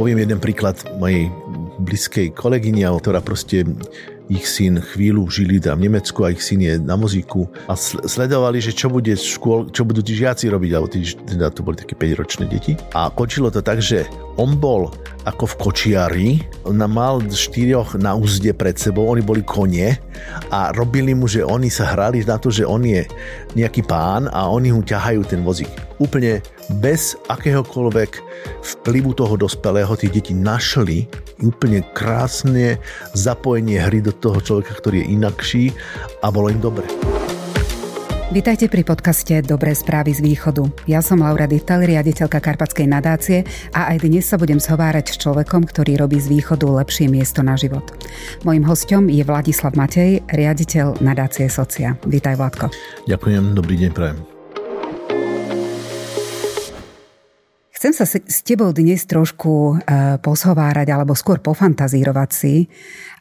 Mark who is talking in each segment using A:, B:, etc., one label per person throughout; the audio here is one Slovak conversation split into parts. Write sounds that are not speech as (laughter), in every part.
A: poviem jeden príklad mojej blízkej kolegyne, ktorá proste ich syn chvíľu žili tam v Nemecku a ich syn je na vozíku a sledovali, že čo bude škôl, čo budú tí žiaci robiť, alebo tí, teda to boli také 5-ročné deti. A končilo to tak, že on bol ako v kočiari, on mal štyroch na úzde pred sebou, oni boli konie a robili mu, že oni sa hrali na to, že on je nejaký pán a oni mu ťahajú ten vozík. Úplne bez akéhokoľvek vplyvu toho dospelého tí deti našli úplne krásne zapojenie hry do toho človeka, ktorý je inakší a bolo im dobre.
B: Vítajte pri podcaste Dobré správy z východu. Ja som Laura Dittal, riaditeľka Karpatskej nadácie a aj dnes sa budem zhovárať s človekom, ktorý robí z východu lepšie miesto na život. Mojím hostom je Vladislav Matej, riaditeľ nadácie Socia. Vítaj Vladko.
A: Ďakujem, dobrý deň prajem.
B: Chcem sa s tebou dnes trošku e, poshovárať alebo skôr pofantazírovať si,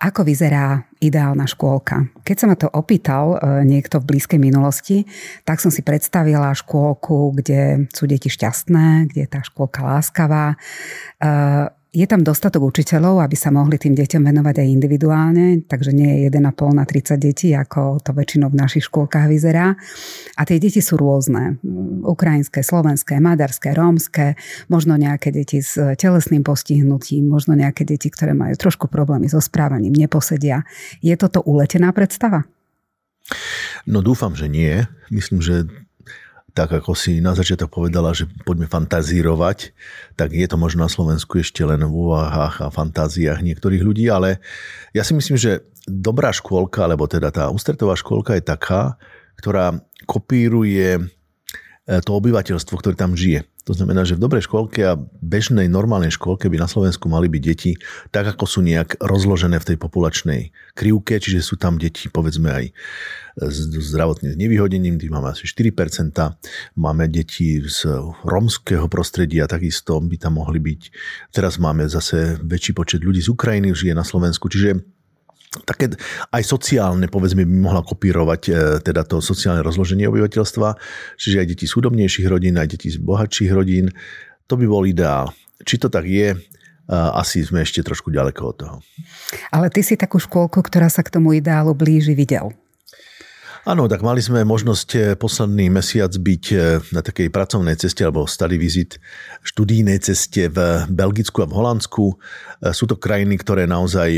B: ako vyzerá ideálna škôlka. Keď sa ma to opýtal e, niekto v blízkej minulosti, tak som si predstavila škôlku, kde sú deti šťastné, kde je tá škôlka láskavá, e, je tam dostatok učiteľov, aby sa mohli tým deťom venovať aj individuálne, takže nie je 1,5 na 30 detí, ako to väčšinou v našich škôlkach vyzerá. A tie deti sú rôzne. Ukrajinské, slovenské, maďarské, rómske, možno nejaké deti s telesným postihnutím, možno nejaké deti, ktoré majú trošku problémy so správaním, neposedia. Je toto uletená predstava?
A: No dúfam, že nie. Myslím, že tak ako si na začiatok povedala, že poďme fantazírovať, tak je to možno na Slovensku ešte len v úvahách a fantáziách niektorých ľudí, ale ja si myslím, že dobrá škôlka, alebo teda tá ústretová škôlka je taká, ktorá kopíruje E, to obyvateľstvo, ktoré tam žije. To znamená, že v dobrej škôlke a bežnej normálnej škôlke by na Slovensku mali byť deti tak, ako sú nejak rozložené v tej populačnej krivke, čiže sú tam deti, povedzme aj s zdravotným znevýhodením, tým máme asi 4%, máme deti z romského prostredia, takisto by tam mohli byť. Teraz máme zase väčší počet ľudí z Ukrajiny, žije na Slovensku, čiže také aj sociálne, povedzme, by mohla kopírovať e, teda to sociálne rozloženie obyvateľstva, čiže aj deti z chudobnejších rodín, aj deti z bohatších rodín. To by bol ideál. Či to tak je, e, asi sme ešte trošku ďaleko od toho.
B: Ale ty si takú škôlku, ktorá sa k tomu ideálu blíži, videl.
A: Áno, tak mali sme možnosť eh, posledný mesiac byť na takej pracovnej ceste alebo study visit, študijnej ceste v Belgicku a v Holandsku. Sú to krajiny, ktoré naozaj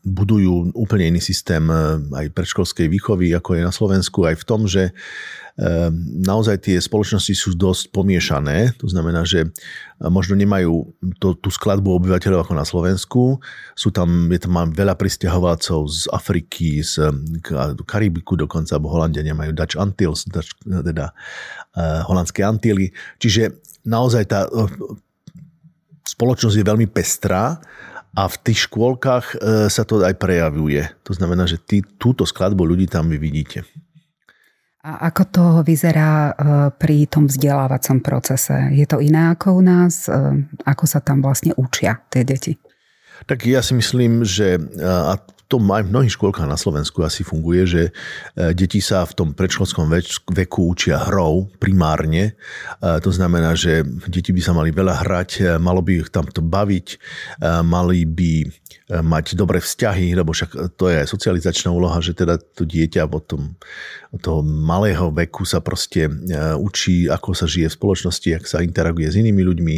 A: budujú úplne iný systém aj predškolskej výchovy, ako je na Slovensku, aj v tom, že Ehm, naozaj tie spoločnosti sú dosť pomiešané. To znamená, že e, možno nemajú to, tú skladbu obyvateľov ako na Slovensku. Sú tam, je tam veľa pristahovalcov z Afriky, z Karibiku dokonca, alebo Holandia nemajú Dutch Antilles, Dutch, teda holandské Antily. Čiže naozaj tá spoločnosť je veľmi pestrá a v tých škôlkach uh, sa to aj prejavuje. To znamená, že ty, túto skladbu ľudí tam vy vidíte.
B: A ako to vyzerá e, pri tom vzdelávacom procese? Je to iné ako u nás? E, ako sa tam vlastne učia tie deti?
A: Tak ja si myslím, že a to aj v mnohých škôlkach na Slovensku asi funguje, že e, deti sa v tom predškolskom veku učia hrou primárne. To znamená, že deti by sa mali veľa hrať, malo by ich tam to baviť, mali by mať dobré vzťahy, lebo však to je aj socializačná úloha, že teda to dieťa od, tom, od toho malého veku sa proste e, učí, ako sa žije v spoločnosti, ako sa interaguje s inými ľuďmi,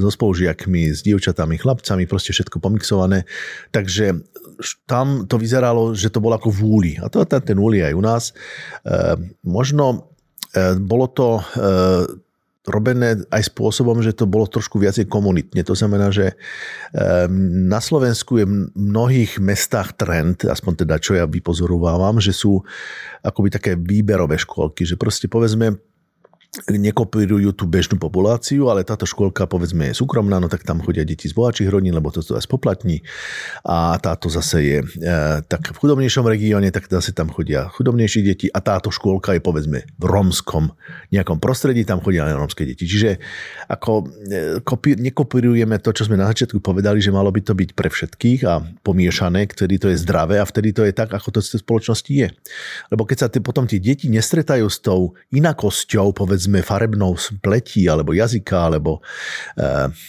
A: so spolužiakmi, s dievčatami, chlapcami, proste všetko pomixované. Takže tam to vyzeralo, že to bolo ako v úli. A to ten, ten úli aj u nás. E, možno e, bolo to robené aj spôsobom, že to bolo trošku viacej komunitne. To znamená, že ehm, na Slovensku je v mnohých mestách trend, aspoň teda čo ja vypozorovávam, že sú akoby také výberové škôlky, že proste povedzme nekopírujú tú bežnú populáciu, ale táto škôlka povedzme je súkromná, no tak tam chodia deti z bohatších rodín, lebo to aj spoplatní. A táto zase je e, tak v chudobnejšom regióne, tak zase tam chodia chudobnejšie deti a táto škôlka je povedzme v romskom nejakom prostredí, tam chodia len romské deti. Čiže ako e, kopí, nekopírujeme to, čo sme na začiatku povedali, že malo by to byť pre všetkých a pomiešané, vtedy to je zdravé a vtedy to je tak, ako to v spoločnosti je. Lebo keď sa t- potom tie deti nestretajú s tou inakosťou, povedz povedzme farebnou pletí alebo jazyka alebo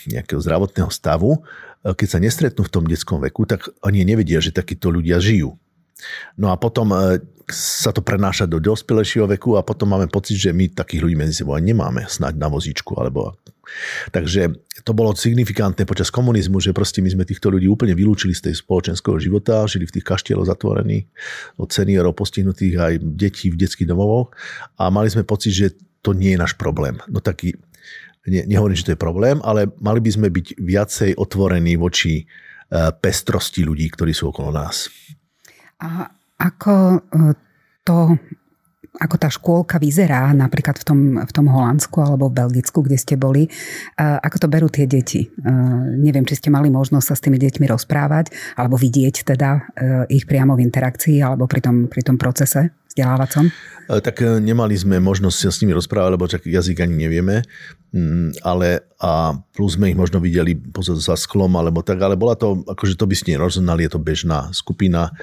A: nejakého zdravotného stavu, keď sa nestretnú v tom detskom veku, tak oni nevedia, že takíto ľudia žijú. No a potom sa to prenáša do dospelejšieho veku a potom máme pocit, že my takých ľudí medzi sebou nemáme snáď na vozíčku. Alebo... Takže to bolo signifikantné počas komunizmu, že proste my sme týchto ľudí úplne vylúčili z tej spoločenského života, žili v tých kaštieloch zatvorených, od seniorov postihnutých aj detí v detských domovoch a mali sme pocit, že to nie je náš problém. No taký, ne, nehovorím, že to je problém, ale mali by sme byť viacej otvorení voči eh, pestrosti ľudí, ktorí sú okolo nás.
B: A ako e, to ako tá škôlka vyzerá napríklad v tom, v tom Holandsku alebo v Belgicku, kde ste boli. E, ako to berú tie deti? E, neviem, či ste mali možnosť sa s tými deťmi rozprávať alebo vidieť teda ich priamo v interakcii alebo pri tom, pri tom procese vzdelávacom?
A: Tak nemali sme možnosť sa s nimi rozprávať, lebo čak jazyk ani nevieme, mm, ale a plus sme ich možno videli za sklom alebo tak, ale bola to, akože to by ste nerozoznali, je to bežná skupina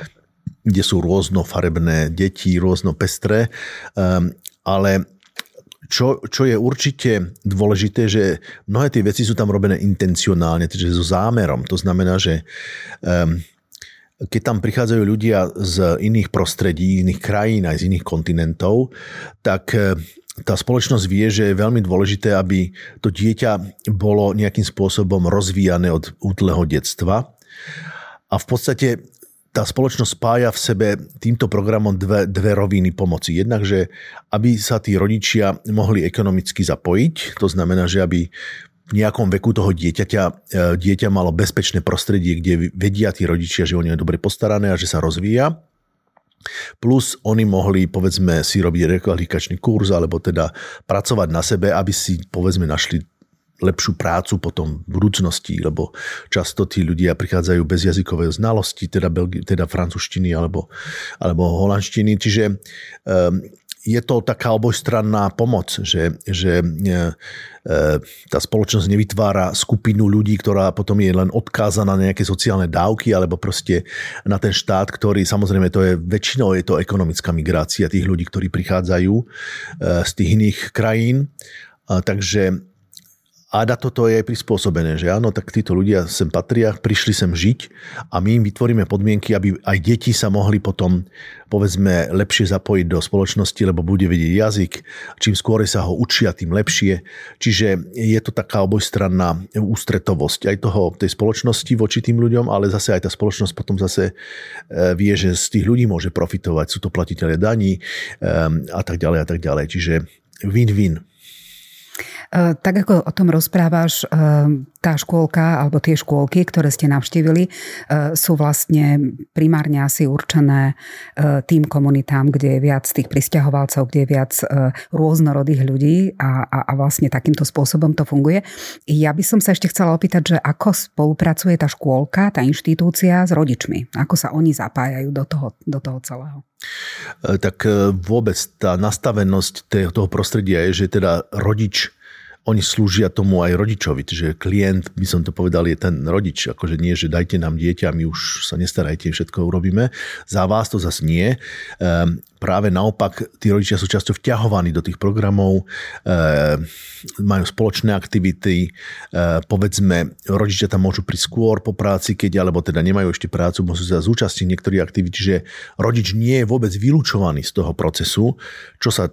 A: kde sú rôznofarebné deti, rôznopestré, um, ale čo, čo je určite dôležité, že mnohé tie veci sú tam robené intencionálne, čiže so zámerom. To znamená, že um, keď tam prichádzajú ľudia z iných prostredí, iných krajín, aj z iných kontinentov, tak ehm, tá spoločnosť vie, že je veľmi dôležité, aby to dieťa bolo nejakým spôsobom rozvíjane od útleho detstva. A v podstate tá spoločnosť spája v sebe týmto programom dve, dve roviny pomoci. Jednak, že aby sa tí rodičia mohli ekonomicky zapojiť, to znamená, že aby nejakom veku toho dieťaťa, e, dieťa malo bezpečné prostredie, kde vedia tí rodičia, že oni je dobre postarané a že sa rozvíja. Plus oni mohli, povedzme, si robiť rekvalifikačný kurz alebo teda pracovať na sebe, aby si, povedzme, našli lepšiu prácu potom v budúcnosti, lebo často tí ľudia prichádzajú bez jazykovej znalosti, teda, belgi, teda francúzštiny alebo, alebo holandštiny. Čiže um, je to taká obojstranná pomoc, že, že e, tá spoločnosť nevytvára skupinu ľudí, ktorá potom je len odkázaná na nejaké sociálne dávky alebo proste na ten štát, ktorý samozrejme to je väčšinou je to ekonomická migrácia tých ľudí, ktorí prichádzajú e, z tých iných krajín. Takže a na toto je prispôsobené, že áno, tak títo ľudia sem patria, prišli sem žiť a my im vytvoríme podmienky, aby aj deti sa mohli potom, povedzme, lepšie zapojiť do spoločnosti, lebo bude vedieť jazyk. Čím skôr sa ho učia, tým lepšie. Čiže je to taká obojstranná ústretovosť aj toho, tej spoločnosti voči tým ľuďom, ale zase aj tá spoločnosť potom zase e, vie, že z tých ľudí môže profitovať. Sú to platiteľe daní e, a tak ďalej a tak ďalej. Čiže win-win.
B: E, tak ako o tom rozprávaš, e, tá škôlka alebo tie škôlky, ktoré ste navštívili, e, sú vlastne primárne asi určené tým komunitám, kde je viac tých pristahovalcov, kde je viac rôznorodých ľudí a, a, a vlastne takýmto spôsobom to funguje. Ja by som sa ešte chcela opýtať, že ako spolupracuje tá škôlka, tá inštitúcia s rodičmi? Ako sa oni zapájajú do toho, do toho celého?
A: Tak vôbec tá nastavenosť toho prostredia je, že teda rodič oni slúžia tomu aj rodičovi, čiže klient, by som to povedal, je ten rodič, akože nie, že dajte nám dieťa, my už sa nestarajte, všetko urobíme. Za vás to zase nie. Ehm, práve naopak, tí rodičia sú často vťahovaní do tých programov, ehm, majú spoločné aktivity, ehm, povedzme, rodičia tam môžu prísť skôr po práci, keď alebo teda nemajú ešte prácu, môžu sa zúčastniť niektorých aktivít, čiže rodič nie je vôbec vylúčovaný z toho procesu, čo sa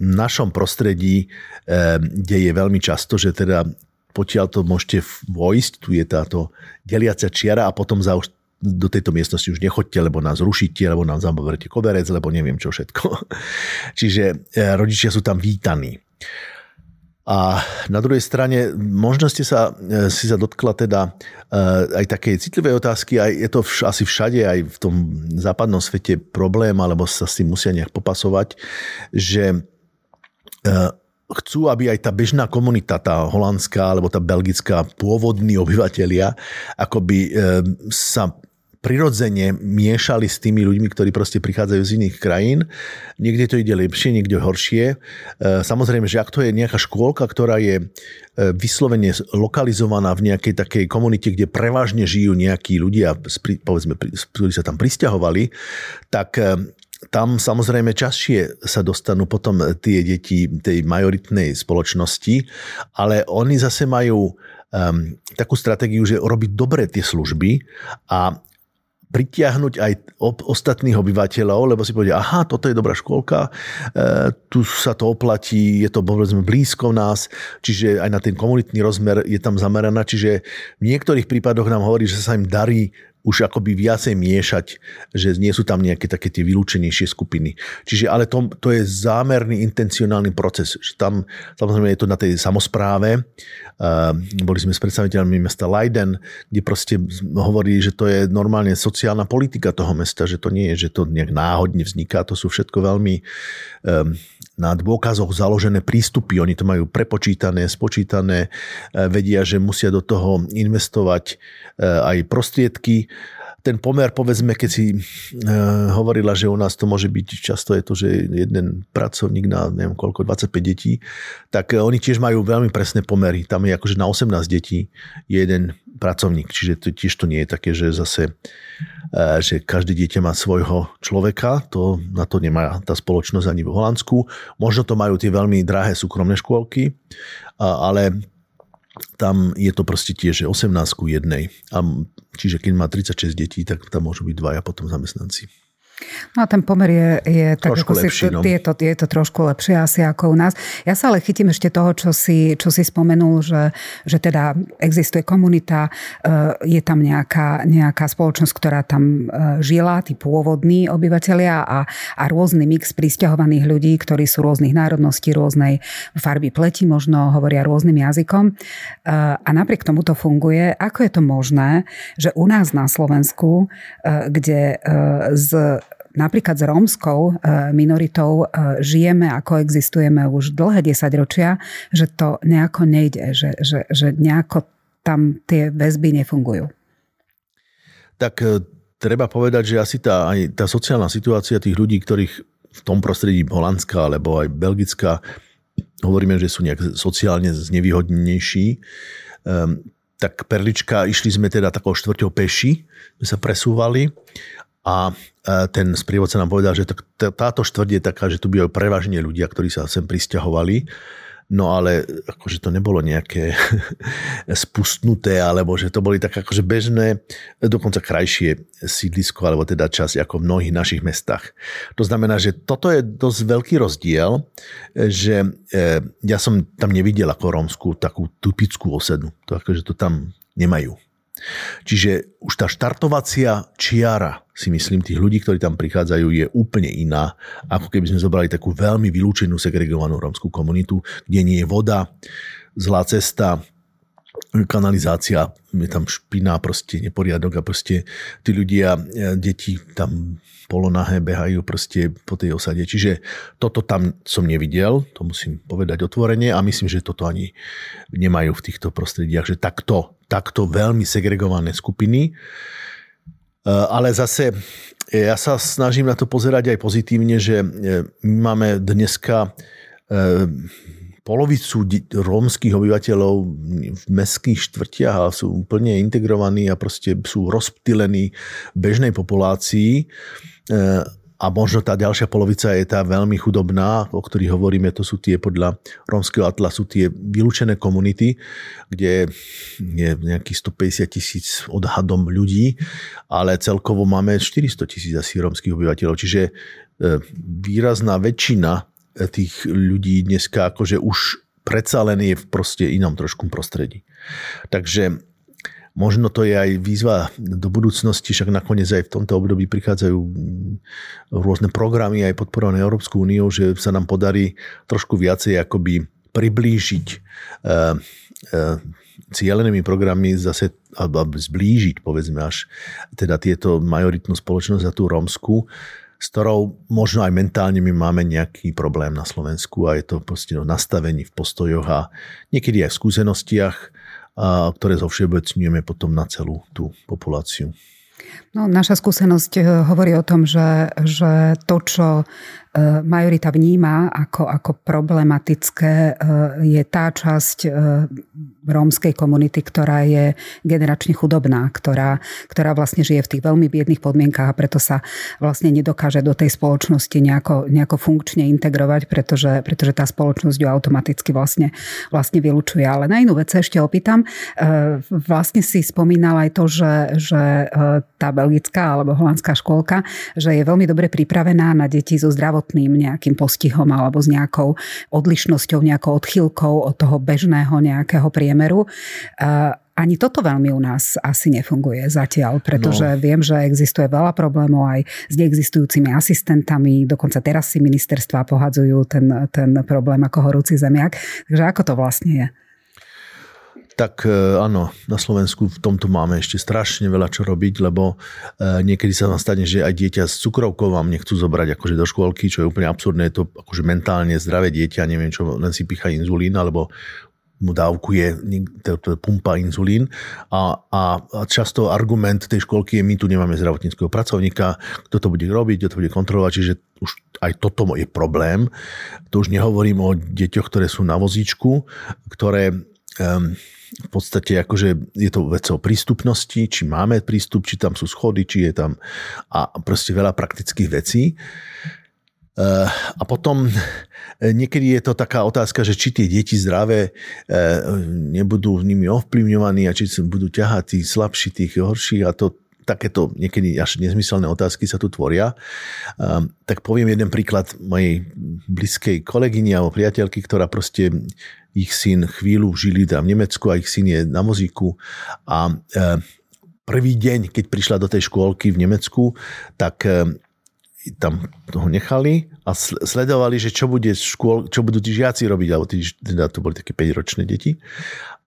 A: našom prostredí eh, deje veľmi často, že teda potiaľ to môžete vojsť, tu je táto deliacia čiara a potom za už do tejto miestnosti už nechoďte, lebo nás rušíte, lebo nám zabaverte koberec, lebo neviem čo všetko. (laughs) Čiže eh, rodičia sú tam vítaní. A na druhej strane, možno ste sa, eh, si sa dotkla teda aj takej citlivej otázky, aj je to vš, asi všade, aj v tom západnom svete problém, alebo sa s tým musia nejak popasovať, že chcú, aby aj tá bežná komunita, tá holandská alebo tá belgická, pôvodní obyvateľia, akoby eh, sa prirodzene miešali s tými ľuďmi, ktorí proste prichádzajú z iných krajín. Niekde to ide lepšie, niekde horšie. Eh, samozrejme, že ak to je nejaká škôlka, ktorá je vyslovene lokalizovaná v nejakej takej komunite, kde prevažne žijú nejakí ľudia, povedzme, ktorí sa tam pristahovali, tak tam samozrejme časšie sa dostanú potom tie deti tej majoritnej spoločnosti, ale oni zase majú um, takú stratégiu, že robiť dobre tie služby a pritiahnuť aj ostatných obyvateľov, lebo si povedia, aha, toto je dobrá škôlka, e, tu sa to oplatí, je to povedzme blízko nás, čiže aj na ten komunitný rozmer je tam zameraná, čiže v niektorých prípadoch nám hovorí, že sa im darí už akoby viacej miešať, že nie sú tam nejaké také tie vylúčenejšie skupiny. Čiže ale to, to je zámerný, intencionálny proces. Že tam samozrejme je to na tej samozpráve. Uh, boli sme s predstaviteľmi mesta Leiden, kde proste hovorí, že to je normálne sociálna politika toho mesta, že to nie je, že to nejak náhodne vzniká, to sú všetko veľmi um, na dôkazoch založené prístupy. Oni to majú prepočítané, spočítané, vedia, že musia do toho investovať aj prostriedky ten pomer, povedzme, keď si e, hovorila, že u nás to môže byť, často je to, že jeden pracovník na neviem koľko, 25 detí, tak e, oni tiež majú veľmi presné pomery. Tam je akože na 18 detí je jeden pracovník, čiže to, tiež to nie je také, že zase e, že každé dieťa má svojho človeka, to, na to nemá tá spoločnosť ani v Holandsku. Možno to majú tie veľmi drahé súkromné škôlky, ale tam je to proste tiež 18 ku jednej. A čiže keď má 36 detí, tak tam môžu byť dvaja potom zamestnanci.
B: No a ten pomer je, je tak,
A: trošku ako lepší,
B: si,
A: no.
B: je, to, je to trošku lepšie asi ako u nás. Ja sa ale chytím ešte toho, čo si, čo si spomenul, že, že teda existuje komunita, e, je tam nejaká, nejaká spoločnosť, ktorá tam e, žila, tí pôvodní obyvateľia a, a rôzny mix pristahovaných ľudí, ktorí sú rôznych národností, rôznej farby pleti, možno hovoria rôznym jazykom. E, a napriek tomu to funguje. Ako je to možné, že u nás na Slovensku, kde z napríklad s rómskou e, minoritou e, žijeme a koexistujeme už dlhé desaťročia, že to nejako nejde, že, že, že nejako tam tie väzby nefungujú.
A: Tak e, treba povedať, že asi tá, aj tá sociálna situácia tých ľudí, ktorých v tom prostredí Holandska alebo aj Belgická hovoríme, že sú nejak sociálne znevýhodnejší, um, tak Perlička, išli sme teda takou štvrťou peši, sme sa presúvali a ten sprievodca nám povedal, že táto štvrť je taká, že tu bývajú prevažne ľudia, ktorí sa sem pristahovali. No ale akože to nebolo nejaké (laughs) spustnuté, alebo že to boli tak akože bežné, dokonca krajšie sídlisko, alebo teda časť ako v mnohých našich mestách. To znamená, že toto je dosť veľký rozdiel, že e, ja som tam nevidel ako rómsku takú typickú osedu. To akože to tam nemajú. Čiže už tá štartovacia čiara, si myslím, tých ľudí, ktorí tam prichádzajú, je úplne iná, ako keby sme zobrali takú veľmi vylúčenú, segregovanú rómskú komunitu, kde nie je voda, zlá cesta, kanalizácia, je tam špina, proste neporiadok a proste tí ľudia, e, deti tam polonahé behajú proste po tej osade. Čiže toto tam som nevidel, to musím povedať otvorene a myslím, že toto ani nemajú v týchto prostrediach, že takto, takto veľmi segregované skupiny. E, ale zase ja sa snažím na to pozerať aj pozitívne, že e, my máme dneska e, polovicu rómskych obyvateľov v mestských štvrtiach a sú úplne integrovaní a proste sú rozptýlení bežnej populácii. A možno tá ďalšia polovica je tá veľmi chudobná, o ktorých hovoríme, to sú tie podľa rómskeho atlasu tie vylúčené komunity, kde je nejakých 150 tisíc odhadom ľudí, ale celkovo máme 400 tisíc asi rómskych obyvateľov, čiže e, výrazná väčšina e, tých ľudí dneska akože už predsa len je v proste inom trošku prostredí. Takže Možno to je aj výzva do budúcnosti, však nakoniec aj v tomto období prichádzajú rôzne programy aj podporované Európsku úniou, že sa nám podarí trošku viacej akoby priblížiť uh, uh, cieľenými programy zase alebo zblížiť povedzme až teda tieto majoritnú spoločnosť a tú rómsku, s ktorou možno aj mentálne my máme nejaký problém na Slovensku a je to proste o nastavení v postojoch a niekedy aj v skúsenostiach a ktoré zovšeobecňujeme potom na celú tú populáciu.
B: No, naša skúsenosť eh, hovorí o tom, že, že to, čo majorita vníma ako, ako problematické, e, je tá časť e, rómskej komunity, ktorá je generačne chudobná, ktorá, ktorá vlastne žije v tých veľmi biedných podmienkách a preto sa vlastne nedokáže do tej spoločnosti nejako, nejako funkčne integrovať, pretože, pretože tá spoločnosť ju automaticky vlastne, vlastne vylúčuje. Ale na inú vec ešte opýtam. Vlastne si spomínal aj to, že, že tá belgická alebo holandská škôlka, že je veľmi dobre pripravená na deti so zdravotným nejakým postihom alebo s nejakou odlišnosťou, nejakou odchýlkou od toho bežného nejakého priemeru ani toto veľmi u nás asi nefunguje zatiaľ, pretože no. viem, že existuje veľa problémov aj s neexistujúcimi asistentami, dokonca teraz si ministerstva pohadzujú ten, ten problém ako horúci zemiak. Takže ako to vlastne je?
A: Tak e, áno, na Slovensku v tomto máme ešte strašne veľa čo robiť, lebo e, niekedy sa vám stane, že aj dieťa s cukrovkou vám nechcú zobrať akože do škôlky, čo je úplne absurdné, je to akože mentálne zdravé dieťa, neviem čo, len si picha inzulín, alebo mu dávkuje pumpa inzulín a, a často argument tej školky je, my tu nemáme zdravotníckého pracovníka, kto to bude robiť, kto to bude kontrolovať, čiže už aj toto je problém. To už nehovorím o deťoch, ktoré sú na vozíčku, ktoré um, v podstate akože je to vec o prístupnosti, či máme prístup, či tam sú schody, či je tam a proste veľa praktických vecí. Eh, a potom eh, niekedy je to taká otázka, že či tie deti zdravé eh, nebudú nimi ovplyvňovaní a či budú ťahať tí slabší, tých horší a to takéto niekedy až nezmyselné otázky sa tu tvoria. Tak poviem jeden príklad mojej blízkej kolegyne alebo priateľky, ktorá proste ich syn chvíľu žili tam v Nemecku a ich syn je na vozíku a prvý deň, keď prišla do tej škôlky v Nemecku, tak tam toho nechali a sledovali, že čo, bude škôl, čo budú tí žiaci robiť, alebo tí, teda to boli také 5-ročné deti.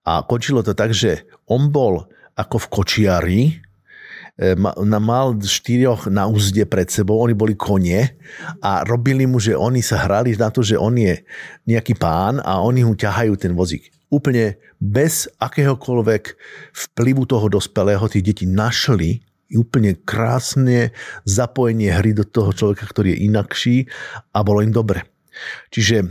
A: A končilo to tak, že on bol ako v kočiari, e, mal štyroch na úzde pred sebou, oni boli konie a robili mu, že oni sa hrali na to, že on je nejaký pán a oni mu ťahajú ten vozík. Úplne bez akéhokoľvek vplyvu toho dospelého tí deti našli úplne krásne zapojenie hry do toho človeka, ktorý je inakší a bolo im dobre. Čiže e,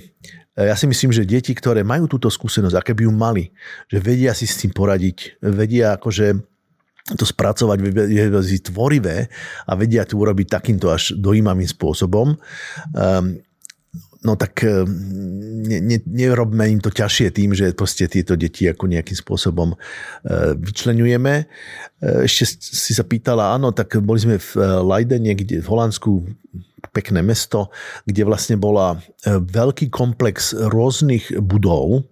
A: ja si myslím, že deti, ktoré majú túto skúsenosť, aké by ju mali, že vedia si s tým poradiť, vedia akože to spracovať, vedia tvorivé a vedia to urobiť takýmto až dojímavým spôsobom. Um, no tak e, ne, ne, nerobme im to ťažšie tým, že proste tieto deti ako nejakým spôsobom e, vyčlenujeme. E, ešte si sa pýtala, áno, tak boli sme v Leidene, kde v Holandsku pekné mesto, kde vlastne bola veľký komplex rôznych budov,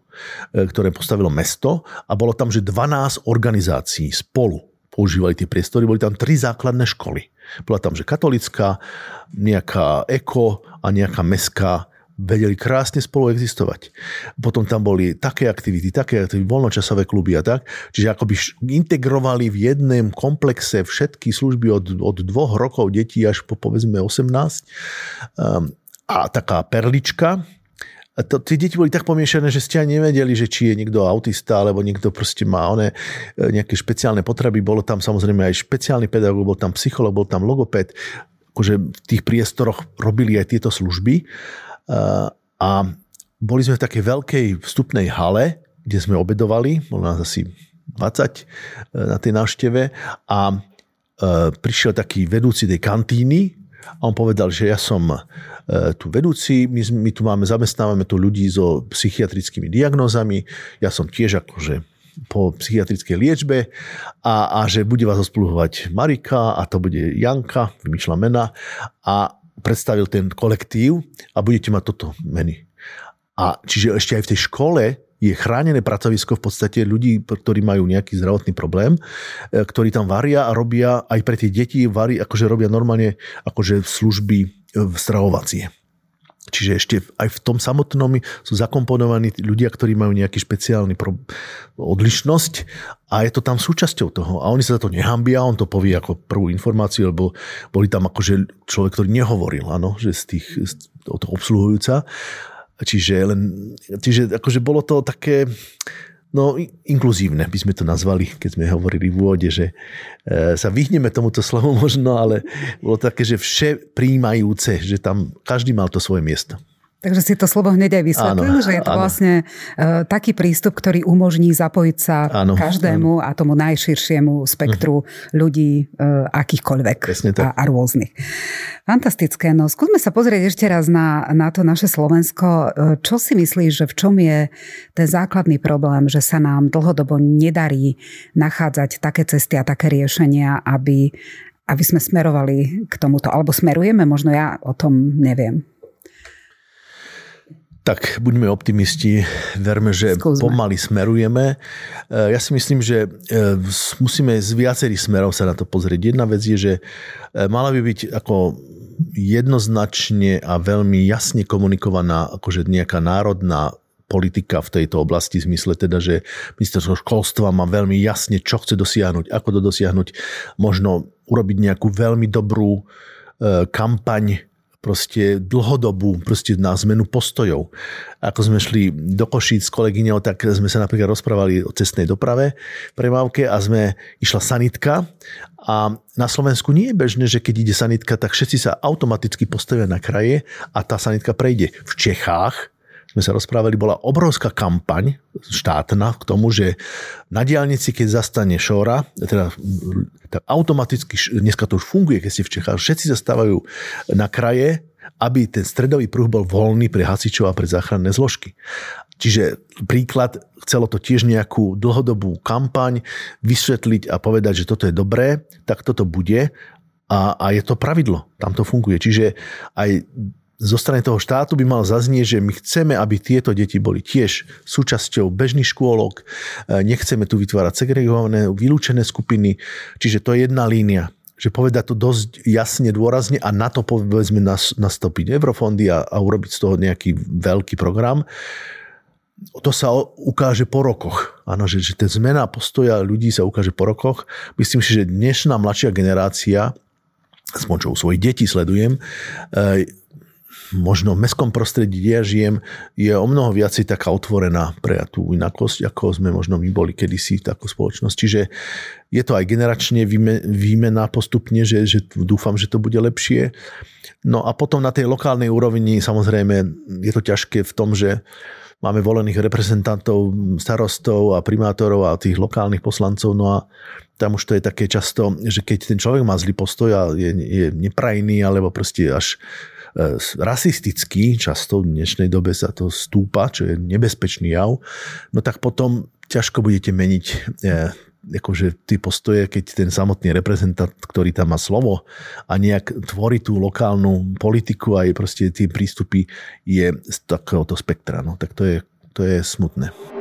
A: ktoré postavilo mesto a bolo tam, že 12 organizácií spolu používali tie priestory, boli tam tri základné školy. Bola tam, že katolická, nejaká eko a nejaká mestská vedeli krásne spolu existovať. Potom tam boli také aktivity, také aktivity, voľnočasové kluby a tak. Čiže akoby integrovali v jednom komplexe všetky služby od, od dvoch rokov detí až po povedzme 18. Um, ehm, a taká perlička, a to, tie deti boli tak pomiešané, že ste ani nevedeli, že či je niekto autista, alebo niekto proste má one, e, nejaké špeciálne potreby. Bolo tam samozrejme aj špeciálny pedagóg, bol tam psycholog, bol tam logoped. Akože v tých priestoroch robili aj tieto služby. A boli sme v takej veľkej vstupnej hale, kde sme obedovali, bolo nás asi 20 e, na tej návšteve a e, prišiel taký vedúci tej kantíny a on povedal, že ja som e, tu vedúci, my, my tu máme, zamestnávame tu ľudí so psychiatrickými diagnózami, ja som tiež akože po psychiatrickej liečbe a, a že bude vás ospluhovať Marika a to bude Janka, vymýšľa mena a predstavil ten kolektív a budete mať toto meny. A čiže ešte aj v tej škole je chránené pracovisko v podstate ľudí, ktorí majú nejaký zdravotný problém, e, ktorí tam varia a robia aj pre tie deti, varí, akože robia normálne akože služby e, stravovacie. Čiže ešte aj v tom samotnom sú zakomponovaní ľudia, ktorí majú nejaký špeciálny pro... odlišnosť a je to tam súčasťou toho. A oni sa za to nehambia, on to povie ako prvú informáciu, lebo boli tam akože človek, ktorý nehovoril, áno, že z tých, z toho obsluhujúca. Čiže, len, čiže akože bolo to také, no, inkluzívne by sme to nazvali, keď sme hovorili v úvode, že e, sa vyhneme tomuto slovu (laughs) možno, ale bolo také, že vše príjmajúce, že tam každý mal to svoje miesto.
B: Takže si to slovo hneď aj vysvetlil, áno, že je to áno. vlastne uh, taký prístup, ktorý umožní zapojiť sa áno, každému áno. a tomu najširšiemu spektru uh-huh. ľudí uh, akýchkoľvek a, a rôznych. Fantastické. No skúsme sa pozrieť ešte raz na, na to naše Slovensko. Uh, čo si myslíš, že v čom je ten základný problém, že sa nám dlhodobo nedarí nachádzať také cesty a také riešenia, aby, aby sme smerovali k tomuto, alebo smerujeme, možno ja o tom neviem.
A: Tak buďme optimisti, verme, že Skúsme. pomaly smerujeme. E, ja si myslím, že e, musíme z viacerých smerov sa na to pozrieť. Jedna vec je, že e, mala by byť ako jednoznačne a veľmi jasne komunikovaná akože nejaká národná politika v tejto oblasti, v zmysle teda, že ministerstvo školstva má veľmi jasne, čo chce dosiahnuť, ako to dosiahnuť, možno urobiť nejakú veľmi dobrú kampaň proste dlhodobú proste na zmenu postojov. Ako sme šli do Košíc s kolegyňou, tak sme sa napríklad rozprávali o cestnej doprave premávke a sme išla sanitka a na Slovensku nie je bežné, že keď ide sanitka, tak všetci sa automaticky postavia na kraje a tá sanitka prejde. V Čechách sme sa rozprávali, bola obrovská kampaň štátna k tomu, že na diálnici, keď zastane šóra, teda tak automaticky, dneska to už funguje, keď ste v Čechách, všetci zastávajú na kraje, aby ten stredový pruh bol voľný pre hasičov a pre záchranné zložky. Čiže príklad, chcelo to tiež nejakú dlhodobú kampaň vysvetliť a povedať, že toto je dobré, tak toto bude a, a je to pravidlo, tam to funguje. Čiže aj zo strany toho štátu by mal zaznieť, že my chceme, aby tieto deti boli tiež súčasťou bežných škôlok, e, nechceme tu vytvárať segregované, vylúčené skupiny, čiže to je jedna línia že povedať to dosť jasne, dôrazne a na to povedzme nastopiť eurofondy a, a urobiť z toho nejaký veľký program. To sa ukáže po rokoch. Áno, že, že tá zmena postoja ľudí sa ukáže po rokoch. Myslím si, že dnešná mladšia generácia, aspoň čo u svojich detí sledujem, e, možno v mestskom prostredí, kde ja žijem, je o mnoho viacej taká otvorená pre tú inakosť, ako sme možno my boli kedysi takú spoločnosť. Čiže je to aj generačne výmena postupne, že, že dúfam, že to bude lepšie. No a potom na tej lokálnej úrovni samozrejme je to ťažké v tom, že máme volených reprezentantov, starostov a primátorov a tých lokálnych poslancov, no a tam už to je také často, že keď ten človek má zlý postoj a je, je neprajný alebo proste až E, rasistický, často v dnešnej dobe sa to stúpa, čo je nebezpečný jav, no tak potom ťažko budete meniť e, akože tie postoje, keď ten samotný reprezentant, ktorý tam má slovo a nejak tvorí tú lokálnu politiku a je proste tie prístupy je z takéhoto spektra. No, tak to je, to je smutné.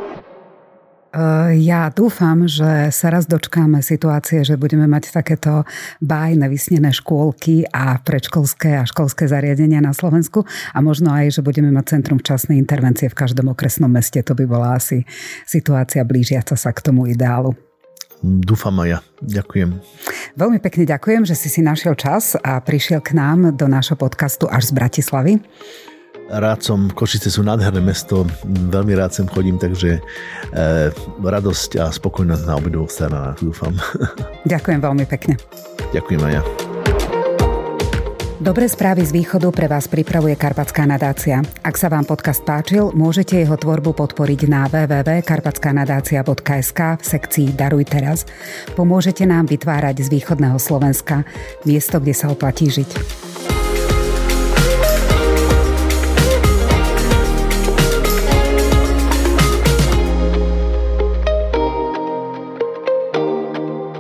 B: Eh, ja dúfam, že sa raz dočkáme situácie, že budeme mať takéto bájne vysnené škôlky a predškolské a školské zariadenia na Slovensku a možno aj, že budeme mať centrum včasnej intervencie v každom okresnom meste. To by bola asi situácia blížiaca sa k tomu ideálu.
A: Dúfam aj ja. Ďakujem.
B: Veľmi pekne ďakujem, že si si našiel čas a prišiel k nám do nášho podcastu až z Bratislavy.
A: Rád som, Košice sú nádherné mesto, veľmi rád sem chodím, takže e, radosť a spokojnosť na obidvoch stranách, dúfam. (laughs)
B: Ďakujem veľmi pekne.
A: Ďakujem aj ja.
B: Dobré správy z východu pre vás pripravuje Karpatská nadácia. Ak sa vám podcast páčil, môžete jeho tvorbu podporiť na www.karpatskanadácia.sk v sekcii Daruj teraz. Pomôžete nám vytvárať z východného Slovenska miesto, kde sa oplatí žiť.